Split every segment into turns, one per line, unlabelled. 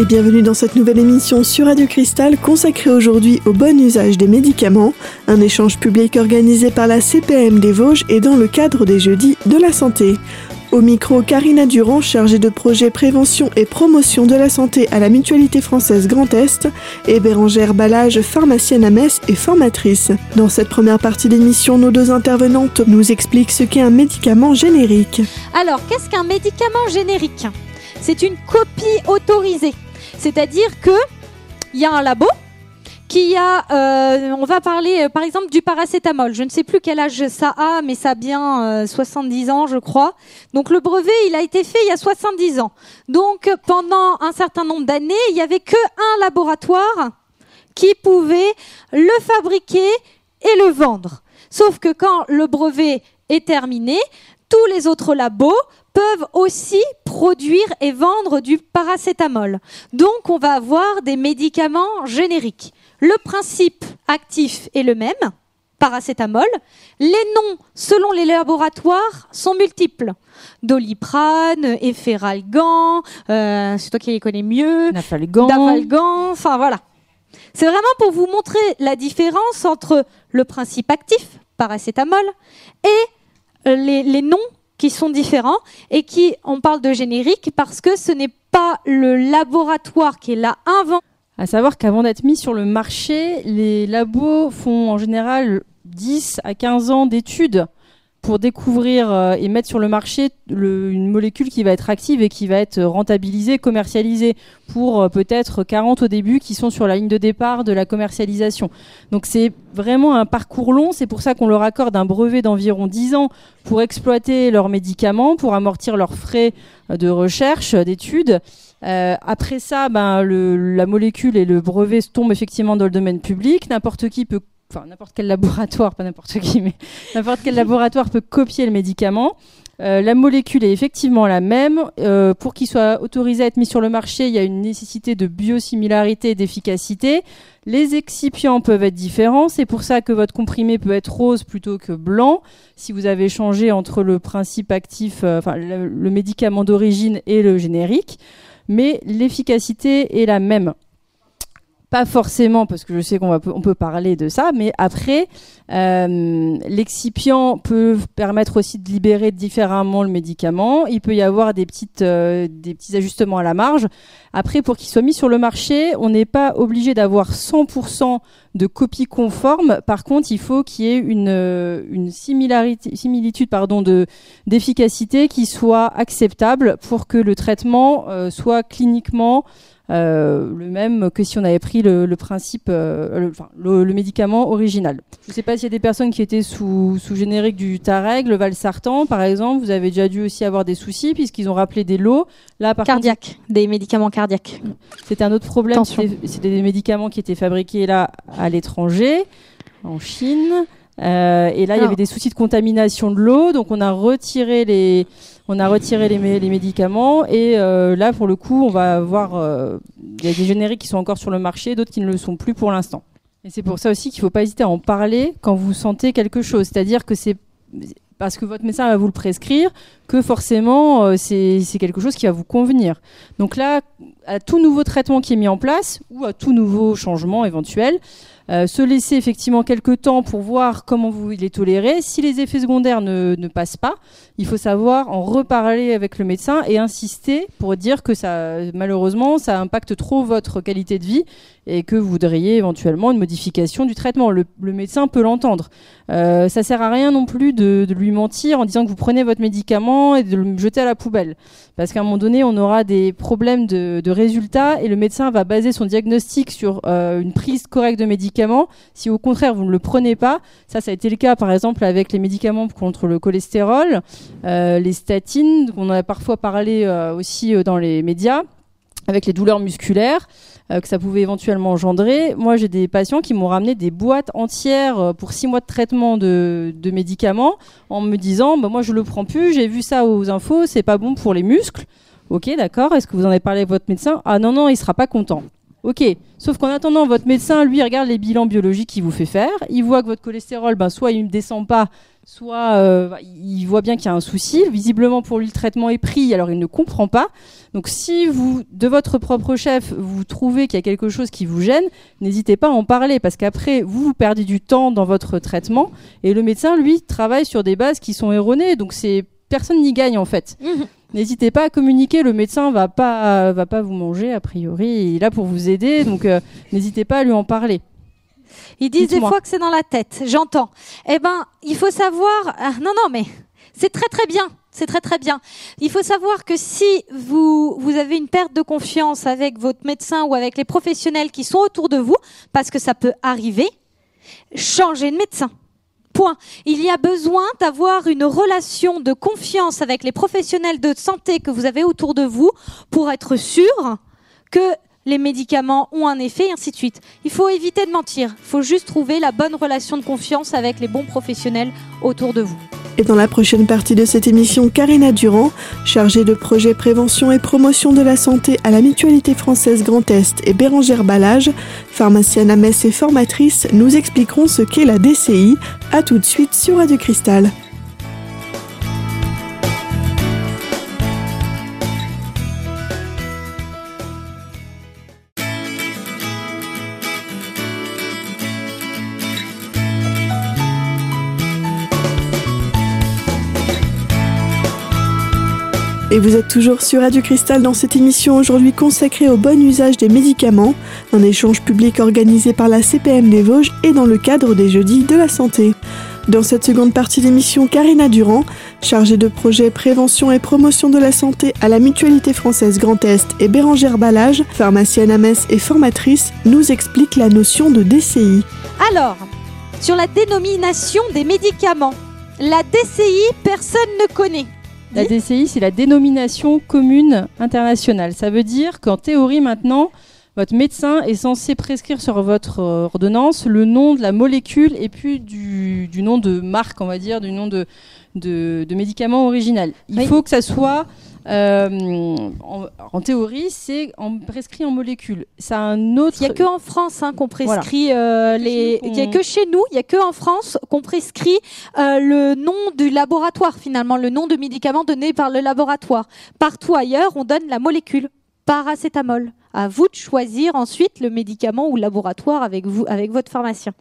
et bienvenue dans cette nouvelle émission sur Radio Cristal consacrée aujourd'hui au bon usage des médicaments, un échange public organisé par la CPM des Vosges et dans le cadre des Jeudis de la Santé. Au micro, Karina Durand, chargée de projet prévention et promotion de la santé à la Mutualité française Grand Est, et Bérangère Ballage, pharmacienne à Metz et formatrice. Dans cette première partie d'émission, nos deux intervenantes nous expliquent ce qu'est un médicament générique.
Alors, qu'est-ce qu'un médicament générique? C'est une copie autorisée. C'est-à-dire que il y a un labo qui a, euh, on va parler euh, par exemple du paracétamol. Je ne sais plus quel âge ça a, mais ça a bien 70 euh, ans, je crois. Donc le brevet, il a été fait il y a 70 ans. Donc pendant un certain nombre d'années, il n'y avait que un laboratoire qui pouvait le fabriquer et le vendre. Sauf que quand le brevet est terminé, tous les autres labos peuvent aussi produire et vendre du paracétamol. Donc on va avoir des médicaments génériques. Le principe actif est le même, paracétamol. Les noms, selon les laboratoires, sont multiples. Doliprane, Efferalgan, euh, c'est toi qui les connais mieux.
Nafalgan.
Enfin voilà. C'est vraiment pour vous montrer la différence entre le principe actif, paracétamol, et les, les noms qui sont différents et qui, on parle de générique parce que ce n'est pas le laboratoire qui là inventé.
À savoir qu'avant d'être mis sur le marché, les labos font en général 10 à 15 ans d'études pour découvrir euh, et mettre sur le marché une molécule qui va être active et qui va être rentabilisée, commercialisée pour euh, peut-être 40 au début qui sont sur la ligne de départ de la commercialisation. Donc c'est vraiment un parcours long, c'est pour ça qu'on leur accorde un brevet d'environ 10 ans pour exploiter leurs médicaments, pour amortir leurs frais de recherche, d'études euh, après ça, ben, la molécule et le brevet tombent effectivement dans le domaine public. N'importe qui peut, enfin n'importe quel laboratoire, pas n'importe qui, mais n'importe quel laboratoire peut copier le médicament. Euh, la molécule est effectivement la même. Euh, pour qu'il soit autorisé à être mis sur le marché, il y a une nécessité de biosimilarité et d'efficacité. Les excipients peuvent être différents. C'est pour ça que votre comprimé peut être rose plutôt que blanc. Si vous avez changé entre le principe actif, euh, le médicament d'origine et le générique mais l'efficacité est la même. Pas forcément, parce que je sais qu'on on peut parler de ça, mais après, euh, l'excipient peut permettre aussi de libérer différemment le médicament. Il peut y avoir des, petites, euh, des petits ajustements à la marge. Après, pour qu'il soit mis sur le marché, on n'est pas obligé d'avoir 100% de copies conformes. Par contre, il faut qu'il y ait une, euh, une similarité, similitude pardon, de, d'efficacité qui soit acceptable pour que le traitement soit cliniquement euh, le même que si on avait pris le, principe, euh, le, médicament original. Je ne sais pas s'il y a des personnes qui étaient sous, sous générique du Tareg, le Valsartan par exemple, vous avez déjà dû aussi avoir des soucis puisqu'ils ont rappelé des lots.
Là, par cardiaque, des médicaments cardiaques.
C'était un autre problème. C'était des médicaments qui étaient fabriqués là à l'étranger, en Chine. Euh, et là, il y avait des soucis de contamination de l'eau, donc on a retiré les, on a retiré les, médicaments et euh, là, pour le coup, on va avoir, euh, y a des génériques qui sont encore sur le marché, d'autres qui ne le sont plus pour l'instant. Et c'est pour ça aussi qu'il ne faut pas hésiter à en parler quand vous sentez quelque chose, c'est-à-dire que c'est parce que votre médecin va vous le prescrire, que forcément euh, c'est quelque chose qui va vous convenir. Donc là, à tout nouveau traitement qui est mis en place ou à tout nouveau changement éventuel, euh, se laisser effectivement quelques temps pour voir comment vous il est toléré. Si les effets secondaires ne, ne, passent pas, il faut savoir en reparler avec le médecin et insister pour dire que ça, malheureusement, ça impacte trop votre qualité de vie et que vous voudriez éventuellement une modification du traitement. Le, médecin peut l'entendre. Euh, ça sert à rien non plus de, de, lui mentir en disant que vous prenez votre médicament et de le jeter à la poubelle. Parce qu'à un moment donné, on aura des problèmes de, de résultats et le médecin va baser son diagnostic sur euh, une prise correcte de médicaments. Si au contraire, vous ne le prenez pas, ça, ça a été le cas par exemple avec les médicaments contre le cholestérol, euh, les statines, qu'on a parfois parlé euh, aussi euh, dans les médias, avec les douleurs musculaires. Que ça pouvait éventuellement engendrer. Moi, j'ai des patients qui m'ont ramené des boîtes entières pour six mois de traitement de, médicaments en me disant bah, Moi, je le prends plus, j'ai vu ça aux infos, c'est pas bon pour les muscles. Ok, d'accord. Est-ce que vous en avez parlé avec votre médecin? Ah non, non, il sera pas content. Ok, sauf qu'en attendant, votre médecin, lui, regarde les bilans biologiques qu'il vous fait faire. Il voit que votre cholestérol, ben, soit il ne descend pas, soit euh, il voit bien qu'il y a un souci. Visiblement, pour lui, le traitement est pris, alors il ne comprend pas. Donc, si vous, de votre propre chef, vous trouvez qu'il y a quelque chose qui vous gêne, n'hésitez pas à en parler, parce qu'après, vous, vous perdez du temps dans votre traitement, et le médecin, lui, travaille sur des bases qui sont erronées. Donc, c'est personne n'y gagne en fait.
Mhm.
N'hésitez pas à communiquer, le médecin va pas va pas vous manger a priori, il est là pour vous aider, donc euh, n'hésitez pas à lui en parler.
Ils disent des fois que c'est dans la tête, j'entends. Eh ben, il faut savoir. ah, non, non, mais c'est très très bien. C'est très très bien. Il faut savoir que si vous, vous avez une perte de confiance avec votre médecin ou avec les professionnels qui sont autour de vous, parce que ça peut arriver, changez de médecin. Point. Il y a besoin d'avoir une relation de confiance avec les professionnels de santé que vous avez autour de vous pour être sûr que les médicaments ont un effet et ainsi de suite. Il faut éviter de mentir. Il faut juste trouver la bonne relation de confiance avec les bons professionnels autour de vous.
Et dans la prochaine partie de cette émission, Karina Durand, chargée de projet prévention et promotion de la santé à la Mutualité française Grand Est et Bérangère Ballage, pharmacienne à Metz et formatrice, nous expliqueront ce qu'est la DCI. A tout de suite sur Radio Cristal. Vous êtes toujours sur Radio Cristal dans cette émission aujourd'hui consacrée au bon usage des médicaments, un échange public organisé par la CPM des Vosges et dans le cadre des Jeudis de la Santé. Dans cette seconde partie d'émission, Karina Durand, chargée de projet prévention et promotion de la santé à la Mutualité française Grand Est et Bérangère Ballage, pharmacienne à Metz et formatrice, nous explique la notion de DCI.
Alors, sur la dénomination des médicaments, la DCI, personne ne connaît.
La DCI, c'est la dénomination commune internationale. Ça veut dire qu'en théorie maintenant, votre médecin est censé prescrire sur votre euh, ordonnance le nom de la molécule et puis du, du nom de marque, on va dire, du nom de, de, de médicament original. Il
Oui.
faut que ça soit, en, en théorie, c'est en, prescrit en molécule. Ça a un autre.
Il n'y a que en France hein, qu'on prescrit euh, les. Il n'y a que chez nous, il n'y a que en France qu'on prescrit euh, le nom du laboratoire finalement, le nom de médicament donné par le laboratoire. Partout ailleurs, on donne la molécule paracétamol. À vous de choisir ensuite le médicament ou le laboratoire avec vous, avec votre pharmacien.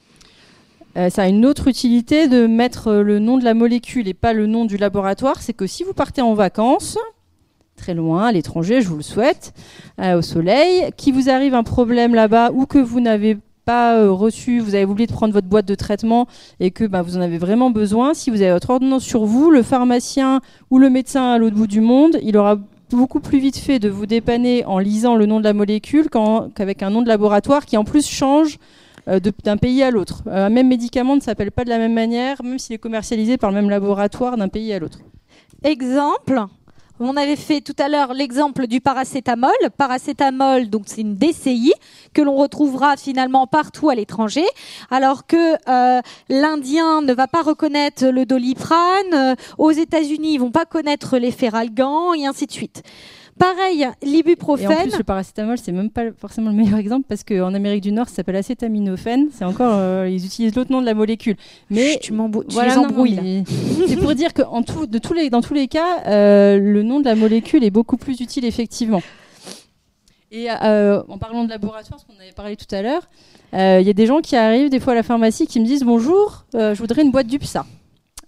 Euh, ça a une autre utilité de mettre euh, le nom de la molécule et pas le nom du laboratoire. C'est que si vous partez en vacances, très loin, à l'étranger, je vous le souhaite, euh, au soleil, qu'il vous arrive un problème là-bas ou que vous n'avez pas euh, reçu, vous avez oublié de prendre votre boîte de traitement et que bah, vous en avez vraiment besoin, si vous avez votre ordonnance sur vous, le pharmacien ou le médecin à l'autre bout du monde, il aura beaucoup plus vite fait de vous dépanner en lisant le nom de la molécule qu'avec un nom de laboratoire qui en plus change euh, d'un pays à l'autre. Un même médicament ne s'appelle pas de la même manière, même s'il est commercialisé par le même laboratoire d'un pays à l'autre.
Exemple, on avait fait tout à l'heure l'exemple du paracétamol. Paracétamol, donc c'est une DCI que l'on retrouvera finalement partout à l'étranger, alors que euh, l'Indien ne va pas reconnaître le doliprane, euh, aux États-Unis ils vont pas connaître les feralgans et ainsi de suite. Pareil,
Et en
l'ibuprofène.
plus, le paracétamol, c'est même pas forcément le meilleur exemple parce qu'en Amérique du Nord, ça s'appelle acétaminophène. C'est encore, euh, ils utilisent l'autre nom de la molécule. Mais
Chut, tu
voilà,
les embrouilles.
c'est pour dire que en tout, de tous les, dans tous les cas, euh, le nom de la molécule est beaucoup plus utile effectivement. Et euh, en parlant de laboratoire, ce qu'on avait parlé tout à l'heure, il y a des gens qui arrivent des fois à la pharmacie qui me disent bonjour, je voudrais une boîte d'UPSA.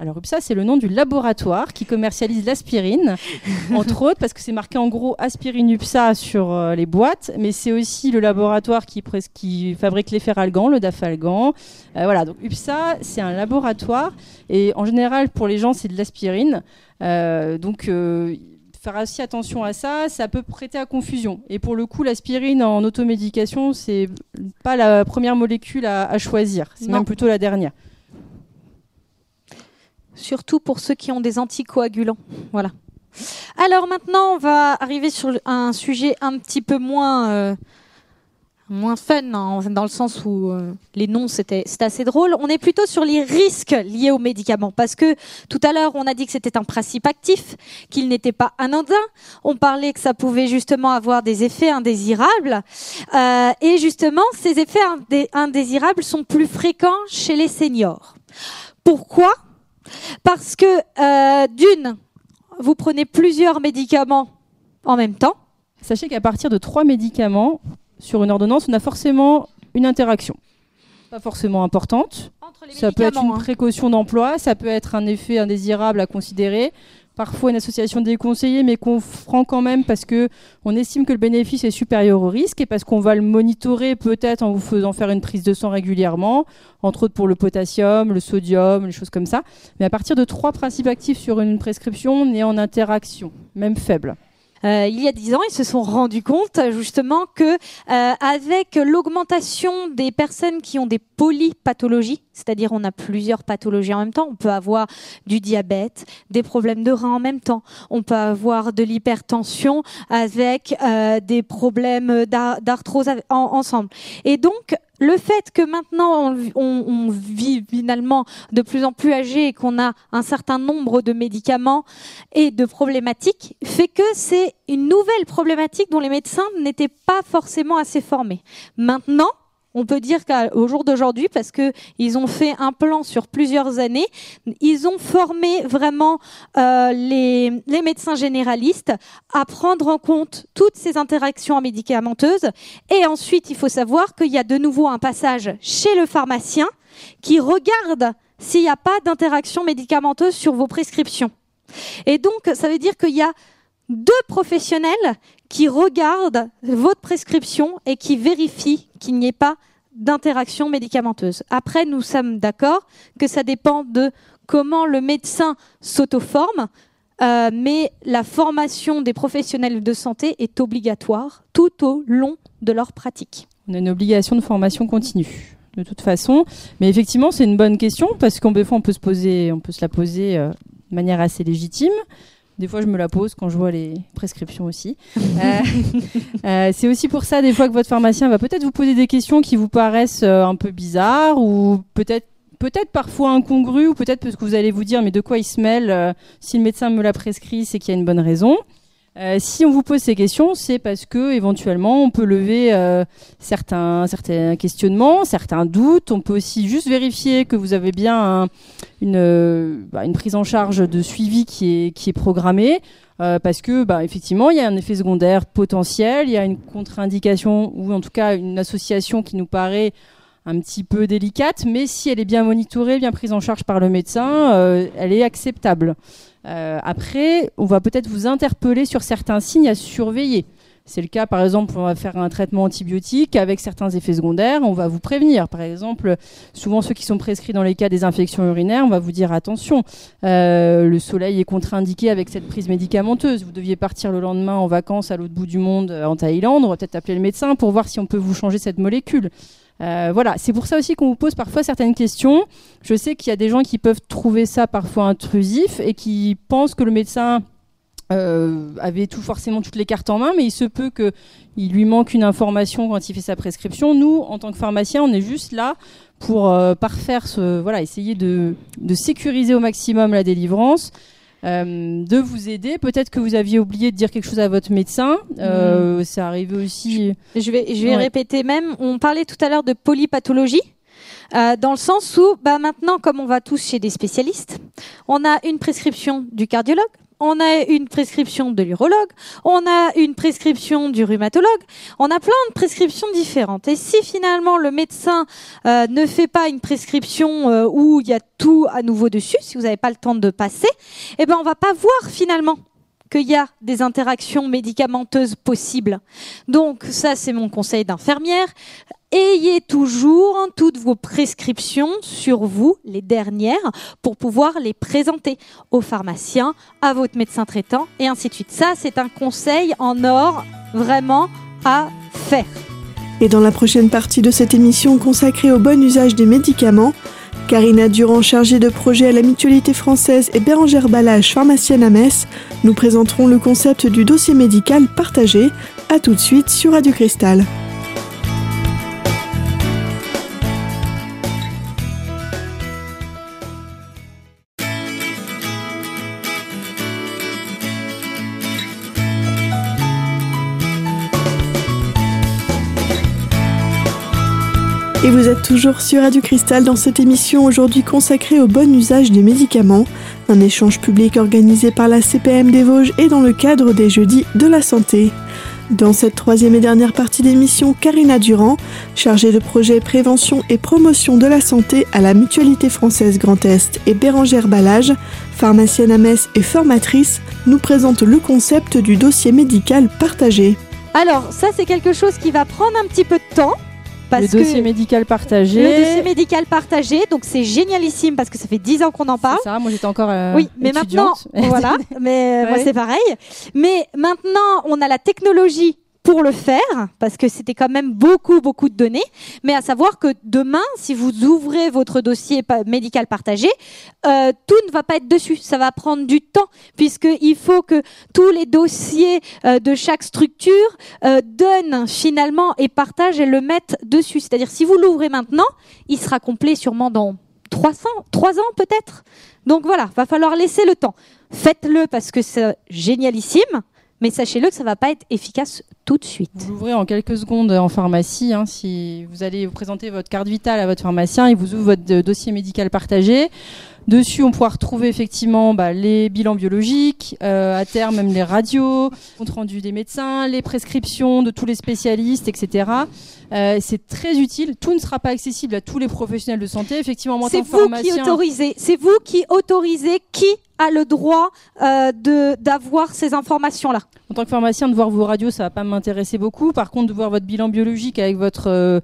Alors UPSA, c'est le nom du laboratoire qui commercialise l'aspirine, entre autres parce que c'est marqué en gros aspirine UPSA sur euh, les boîtes, mais c'est aussi le laboratoire qui, qui fabrique les feralgan, le dafalgan. Euh, voilà, donc UPSA, c'est un laboratoire et en général pour les gens c'est de l'aspirine. Euh, donc faire aussi attention à ça, ça peut prêter à confusion. Et pour le coup, l'aspirine en automédication, c'est pas la première molécule à, à choisir, c'est même plutôt la dernière.
Surtout pour ceux qui ont des anticoagulants. Voilà. Alors maintenant, on va arriver sur un sujet un petit peu moins, euh, moins fun, hein, dans le sens où euh, les noms c'était assez drôle. On est plutôt sur les risques liés aux médicaments, parce que tout à l'heure on a dit que c'était un principe actif, qu'il n'était pas anodin. On parlait que ça pouvait justement avoir des effets indésirables, euh, et justement ces effets indésirables sont plus fréquents chez les seniors. Pourquoi? Parce que euh, d'une, vous prenez plusieurs médicaments en même temps.
Sachez qu'à partir de trois médicaments, sur une ordonnance, on a forcément une interaction. Pas forcément importante. ça peut être une hein. précaution d'emploi, ça peut être un effet indésirable à considérer. Parfois une association déconseillée, mais qu'on prend quand même parce que on estime que le bénéfice est supérieur au risque et parce qu'on va le monitorer peut-être en vous faisant faire une prise de sang régulièrement, entre autres pour le potassium, le sodium, les choses comme ça. Mais à partir de trois principes actifs sur une prescription, on est en interaction, même faible.
Euh, il y a dix ans, ils se sont rendus compte justement que euh, avec l'augmentation des personnes qui ont des polypathologies, c'est-à-dire on a plusieurs pathologies en même temps, on peut avoir du diabète, des problèmes de reins en même temps, on peut avoir de l'hypertension avec euh, des problèmes d'arthrose ensemble. Et donc le fait que maintenant on, vit finalement de plus en plus âgé et qu'on a un certain nombre de médicaments et de problématiques fait que c'est une nouvelle problématique dont les médecins n'étaient pas forcément assez formés. Maintenant, on peut dire qu'au jour d'aujourd'hui, parce que ils ont fait un plan sur plusieurs années, ils ont formé vraiment euh, les, les, médecins généralistes à prendre en compte toutes ces interactions médicamenteuses. Et ensuite, il faut savoir qu'il y a de nouveau un passage chez le pharmacien qui regarde s'il n'y a pas d'interaction médicamenteuse sur vos prescriptions. Et donc, ça veut dire qu'il y a deux professionnels qui regardent votre prescription et qui vérifient qu'il n'y ait pas d'interaction médicamenteuse. Après, nous sommes d'accord que ça dépend de comment le médecin s'auto-forme, euh, mais la formation des professionnels de santé est obligatoire tout au long de leur pratique.
On a une obligation de formation continue de toute façon. Mais effectivement, c'est une bonne question parce qu'on on peut se on peut se la poser euh, de manière assez légitime. Des fois, je me la pose quand je vois les prescriptions aussi. Euh, euh, c'est aussi pour ça, des fois, que votre pharmacien va peut-être vous poser des questions qui vous paraissent euh, un peu bizarres ou peut-être peut-être parfois incongrues ou peut-être parce que vous allez vous dire mais de quoi il se mêle Si le médecin me l'a prescrit, c'est qu'il y a une bonne raison. Euh, si on vous pose ces questions, c'est parce que éventuellement on peut lever euh, certains questionnements, certains doutes. On peut aussi juste vérifier que vous avez bien une euh, bah, une prise en charge de suivi qui est qui est programmée. parce que bah, effectivement il y a un effet secondaire potentiel, il y a une contre-indication ou en tout cas une association qui nous paraît un petit peu délicate, mais si elle est bien monitorée, bien prise en charge par le médecin, elle est acceptable. Euh, après, on va peut-être vous interpeller sur certains signes à surveiller. C'est le cas, par exemple, on va faire un traitement antibiotique avec certains effets secondaires, on va vous prévenir. Par exemple, souvent ceux qui sont prescrits dans les cas des infections urinaires, on va vous dire attention, euh, le soleil est contre-indiqué avec cette prise médicamenteuse. Vous deviez partir le lendemain en vacances à l'autre bout du monde, en Thaïlande, on va peut-être appeler le médecin pour voir si on peut vous changer cette molécule. Euh, voilà, c'est pour ça aussi qu'on vous pose parfois certaines questions. Je sais qu'il y a des gens qui peuvent trouver ça parfois intrusif et qui pensent que le médecin euh, avait tout forcément toutes les cartes en main, mais il se peut qu'il lui manque une information quand il fait sa prescription. Nous, en tant que pharmacien, on est juste là pour euh, parfaire ce, voilà, essayer de, de sécuriser au maximum la délivrance. Euh, de vous aider. Peut-être que vous aviez oublié de dire quelque chose à votre médecin. Euh, Ça arrive aussi.
Je vais, je vais répéter même. On parlait tout à l'heure de polypathologie. Euh, dans le sens où, bah maintenant, comme on va tous chez des spécialistes, on a une prescription du cardiologue, on a une prescription de l'urologue, on a une prescription du rhumatologue, on a plein de prescriptions différentes. Et si finalement le médecin euh, ne fait pas une prescription euh, où il y a tout à nouveau dessus, si vous n'avez pas le temps de passer, eh ben on va pas voir finalement qu'il y a des interactions médicamenteuses possibles. Donc ça, c'est mon conseil d'infirmière. Ayez toujours toutes vos prescriptions sur vous, les dernières, pour pouvoir les présenter au pharmacien, à votre médecin traitant, et ainsi de suite. Ça, c'est un conseil en or vraiment à faire.
Et dans la prochaine partie de cette émission consacrée au bon usage des médicaments, Karina Durand, chargée de projet à la Mutualité française, et Bérangère Balage, pharmacienne à Metz, nous présenteront le concept du dossier médical partagé. A tout de suite sur Radio Cristal. Et vous êtes toujours sur Radio Cristal dans cette émission aujourd'hui consacrée au bon usage des médicaments, un échange public organisé par la CPM des Vosges et dans le cadre des Jeudis de la Santé. Dans cette troisième et dernière partie d'émission, Karina Durand, chargée de projet prévention et promotion de la santé à la Mutualité française Grand Est, et Bérangère Ballage, pharmacienne à Metz et formatrice, nous présente le concept du dossier médical partagé.
Alors, ça, c'est quelque chose qui va prendre un petit peu de temps.
Parce le dossier médical partagé.
Le dossier médical partagé, donc c'est génialissime parce que ça fait 10 ans qu'on en parle.
ça, moi j'étais encore euh,
Oui, mais maintenant, voilà, mais moi c'est pareil. Mais maintenant, on a la technologie pour le faire, parce que c'était quand même beaucoup, beaucoup de données. Mais à savoir que demain, si vous ouvrez votre dossier médical partagé, euh, tout ne va pas être dessus. Ça va prendre du temps, puisqu'il faut que tous les dossiers euh, de chaque structure euh, donnent finalement et partagent et le mettent dessus. C'est-à-dire, si vous l'ouvrez maintenant, il sera complet sûrement dans 300, 3 ans peut-être. Donc voilà, va falloir laisser le temps. Faites-le parce que c'est génialissime mais sachez-le que ça ne va pas être efficace tout de suite.
Vous l'ouvrez en quelques secondes en pharmacie. Hein, si vous allez vous présenter votre carte vitale à votre pharmacien, il vous ouvre votre dossier médical partagé. Dessus, on pourra retrouver effectivement bah, les bilans biologiques, euh, à terme même les radios, compte rendu des médecins, les prescriptions de tous les spécialistes, etc. Euh, c'est très utile. Tout ne sera pas accessible à tous les professionnels de santé. Effectivement, moi,
c'est vous qui autorisez. C'est vous qui autorisez qui a le droit euh, de d'avoir ces informations là.
En tant que pharmacien, de voir vos radios, ça va pas m'intéresser beaucoup. Par contre, de voir votre bilan biologique avec votre euh,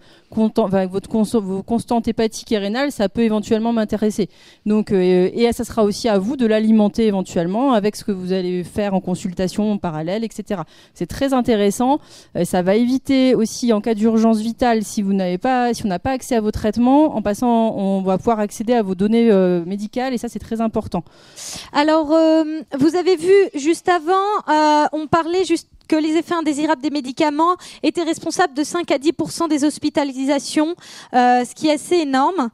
avec votre vos constantes hépatiques et rénales, ça peut éventuellement m'intéresser. Donc, euh, et ça sera aussi à vous de l'alimenter éventuellement avec ce que vous allez faire en consultation en parallèle, etc. C'est très intéressant. Euh, ça va éviter aussi en cas d'urgence vitale, si vous n'avez pas, si on n'a pas accès à vos traitements, en passant, on va pouvoir accéder à vos données médicales et ça, c'est très important.
Alors, vous avez vu juste avant, on parlait juste que les effets indésirables des médicaments étaient responsables de 5 à 10 des hospitalisations, euh, ce qui est assez énorme.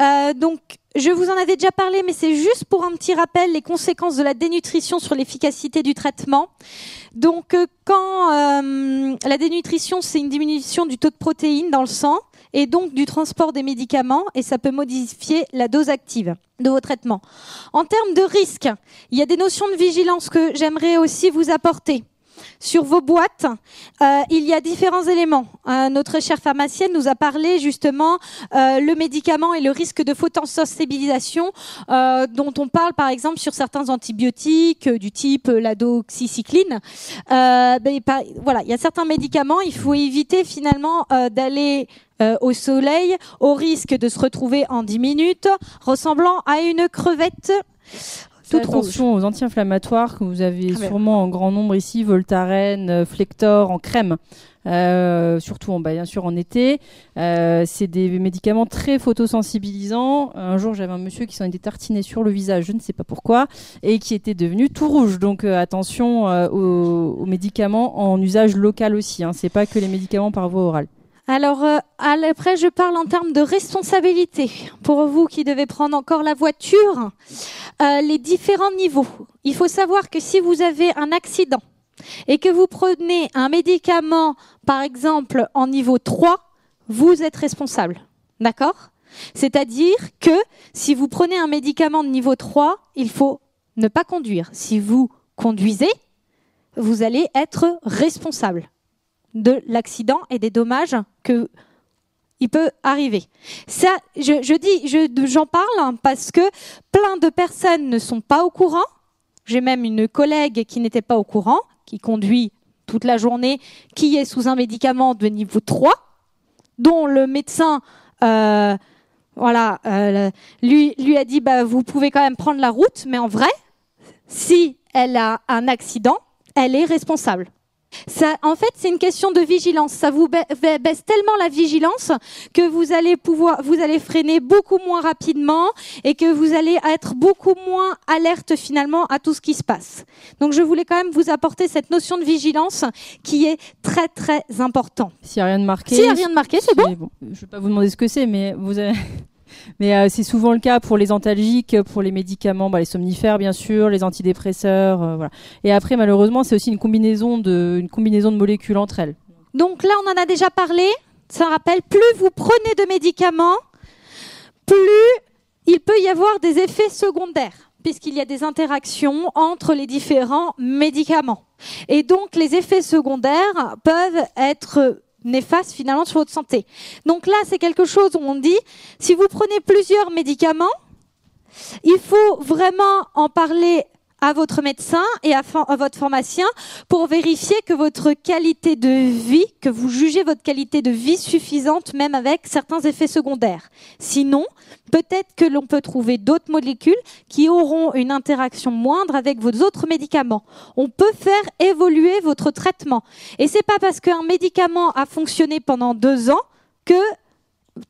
Euh, donc, je vous en avais déjà parlé, mais c'est juste pour un petit rappel les conséquences de la dénutrition sur l'efficacité du traitement. Donc, euh, quand la dénutrition, c'est une diminution du taux de protéines dans le sang et donc du transport des médicaments, et ça peut modifier la dose active de vos traitements. En termes de risque, il y a des notions de vigilance que j'aimerais aussi vous apporter. Sur vos boîtes, euh, il y a différents éléments. Euh, notre chère pharmacienne nous a parlé justement euh, le médicament et le risque de photosensibilisation euh, dont on parle par exemple sur certains antibiotiques du type la doxycycline. Ben, voilà, il y a certains médicaments, il faut éviter finalement d'aller au soleil au risque de se retrouver en 10 minutes ressemblant à une crevette
attention aux anti-inflammatoires que vous avez ah, sûrement en grand nombre ici, Voltaren, euh, Flector en crème. Euh, surtout en, bah, bien sûr en été. Euh, c'est des médicaments très photosensibilisants. Un jour, j'avais un monsieur qui s'en était tartiné sur le visage, je ne sais pas pourquoi, et qui était devenu tout rouge. Donc attention aux, médicaments en usage local aussi. Hein. C'est pas que les médicaments par voie orale.
Alors, euh, après, je parle en termes de responsabilité. Pour vous qui devez prendre encore la voiture, euh, les différents niveaux. Il faut savoir que si vous avez un accident et que vous prenez un médicament, par exemple, en niveau 3, vous êtes responsable. D'accord? C'est-à-dire que si vous prenez un médicament de niveau 3, il faut ne pas conduire. Si vous conduisez, vous allez être responsable de l'accident et des dommages que il peut arriver. Ça, je, je dis, j'en parle parce que plein de personnes ne sont pas au courant. J'ai même une collègue qui n'était pas au courant, qui conduit toute la journée, qui est sous un médicament de niveau 3, dont le médecin, euh, voilà, euh, lui, lui a dit, bah, vous pouvez quand même prendre la route, mais en vrai, si elle a un accident, elle est responsable. Ça, en fait, c'est une question de vigilance. Ça vous baisse tellement la vigilance que vous allez pouvoir, vous allez freiner beaucoup moins rapidement et que vous allez être beaucoup moins alerte finalement à tout ce qui se passe. Donc, je voulais quand même vous apporter cette notion de vigilance qui est très très important.
S'il n'y a rien de marqué.
S'il n'y a rien de marqué, c'est bon. bon.
Je ne vais pas vous demander ce que c'est, mais vous avez... Mais euh, c'est souvent le cas pour les antalgiques, pour les médicaments, bah, les somnifères bien sûr, les antidépresseurs, euh. Et après malheureusement c'est aussi une combinaison de molécules entre elles.
Donc là on en a déjà parlé. ça rappelle, plus vous prenez de médicaments, plus il peut y avoir des effets secondaires, puisqu'il y a des interactions entre les différents médicaments. Et donc, les effets secondaires peuvent être néfastes finalement sur votre santé. Donc là, c'est quelque chose où on dit, si vous prenez plusieurs médicaments, il faut vraiment en parler à votre médecin et à, votre pharmacien pour vérifier que votre qualité de vie, que vous jugez votre qualité de vie suffisante même avec certains effets secondaires. Sinon, peut-être que l'on peut trouver d'autres molécules qui auront une interaction moindre avec vos autres médicaments. On peut faire évoluer votre traitement. Et c'est pas parce qu'un médicament a fonctionné pendant deux ans que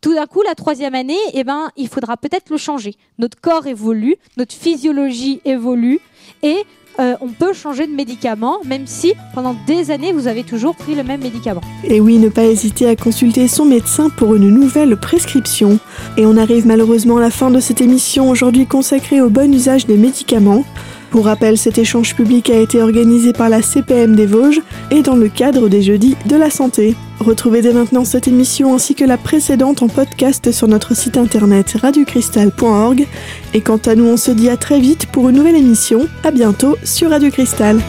tout d'un coup, la troisième année, eh ben, il faudra peut-être le changer. Notre corps évolue, notre physiologie évolue, et euh, on peut changer de médicament, même si pendant des années vous avez toujours pris le même médicament.
Et oui, ne pas hésiter à consulter son médecin pour une nouvelle prescription. Et on arrive malheureusement à la fin de cette émission aujourd'hui consacrée au bon usage des médicaments. Pour rappel, cet échange public a été organisé par la CPM des Vosges et dans le cadre des Jeudis de la Santé. Retrouvez dès maintenant cette émission ainsi que la précédente en podcast sur notre site internet radiocristal.org. Et quant à nous, on se dit à très vite pour une nouvelle émission. À bientôt sur Radio Cristal.